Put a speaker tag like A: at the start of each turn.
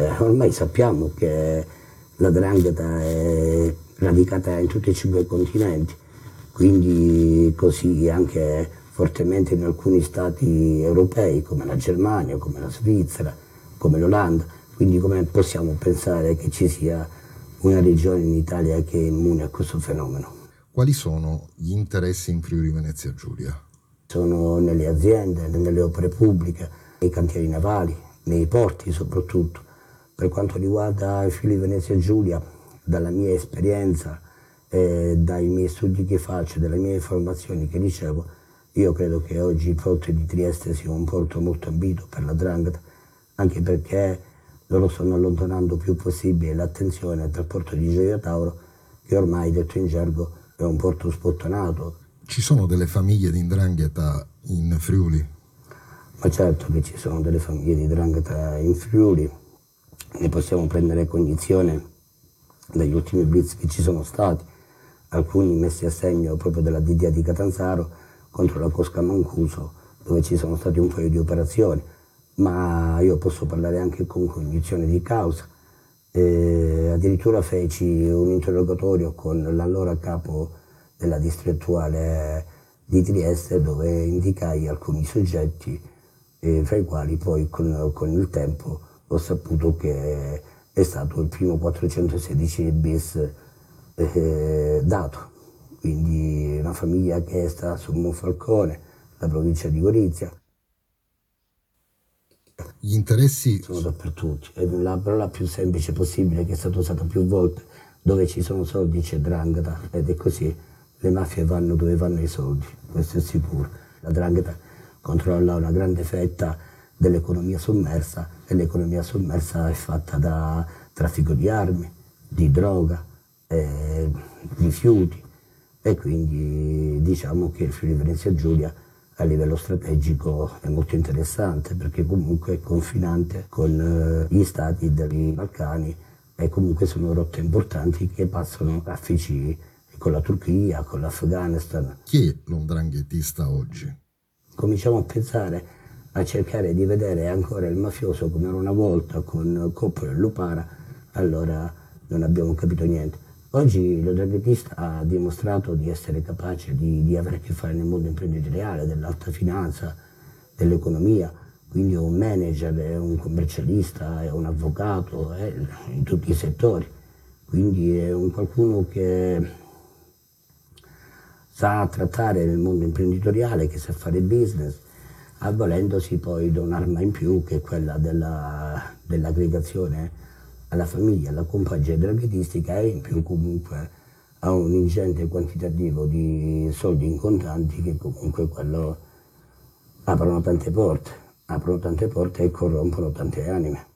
A: Eh, ormai sappiamo che la drangheta è radicata in tutti e cinque i continenti, quindi così anche fortemente in alcuni stati europei come la Germania, come la Svizzera, come l'Olanda, quindi come possiamo pensare che ci sia una regione in Italia che è immune a questo fenomeno.
B: Quali sono gli interessi in Friuli Venezia Giulia?
A: Sono nelle aziende, nelle opere pubbliche, nei cantieri navali, nei porti soprattutto. Per quanto riguarda il Friuli Venezia Giulia, dalla mia esperienza, eh, dai miei studi che faccio, dalle mie informazioni che ricevo, io credo che oggi il porto di Trieste sia un porto molto ambito per la Drangheta, anche perché loro stanno allontanando più possibile l'attenzione dal porto di Gioia Tauro, che ormai, detto in gergo, è un porto spottonato.
B: Ci sono delle famiglie di Ndrangheta in Friuli?
A: Ma certo che ci sono delle famiglie di Ndrangheta in Friuli, ne possiamo prendere cognizione dagli ultimi blitz che ci sono stati, alcuni messi a segno proprio dalla DDA di Catanzaro contro la Cosca Mancuso, dove ci sono stati un paio di operazioni ma io posso parlare anche con cognizione di causa. E addirittura feci un interrogatorio con l'allora capo della distrettuale di Trieste dove indicai alcuni soggetti eh, fra i quali poi con, con, il tempo ho saputo che è stato il primo 416 bis eh, dato, quindi una famiglia che sta su Monfalcone, la provincia di Gorizia,
B: gli interessi
A: sono dappertutto, è la parola più semplice possibile che è stata usata più volte, dove ci sono soldi c'è drangheta. Ed è così, le mafie vanno dove vanno i soldi, questo è sicuro. La drangheta controlla una grande fetta dell'economia sommersa e l'economia sommersa è fatta da traffico di armi, di droga, eh, rifiuti e quindi diciamo che il Friuli Venezia Giulia a livello strategico è molto interessante perché comunque è confinante con eh, gli stati dei Balcani e comunque sono rotte importanti che passano traffici con la Turchia, con l'Afghanistan.
B: Chi è l'ondranghetista oggi?
A: Cominciamo a pensare a cercare di vedere ancora il mafioso come era una volta con Coppolo e Lupara, allora non abbiamo capito niente. Oggi lo draghettista ha dimostrato di essere capace di, di, avere a che fare nel mondo imprenditoriale, dell'alta finanza, dell'economia, quindi è un manager, è un commercialista, è un avvocato, è in tutti i settori, quindi è un qualcuno che sa trattare nel mondo imprenditoriale, che sa fare business, avvalendosi poi di un'arma in più che è quella dell'aggregazione alla famiglia, alla compagnia draghetistica e in più comunque a un ingente quantitativo di soldi in contanti che comunque quello aprono tante porte, aprono tante porte e corrompono tante anime.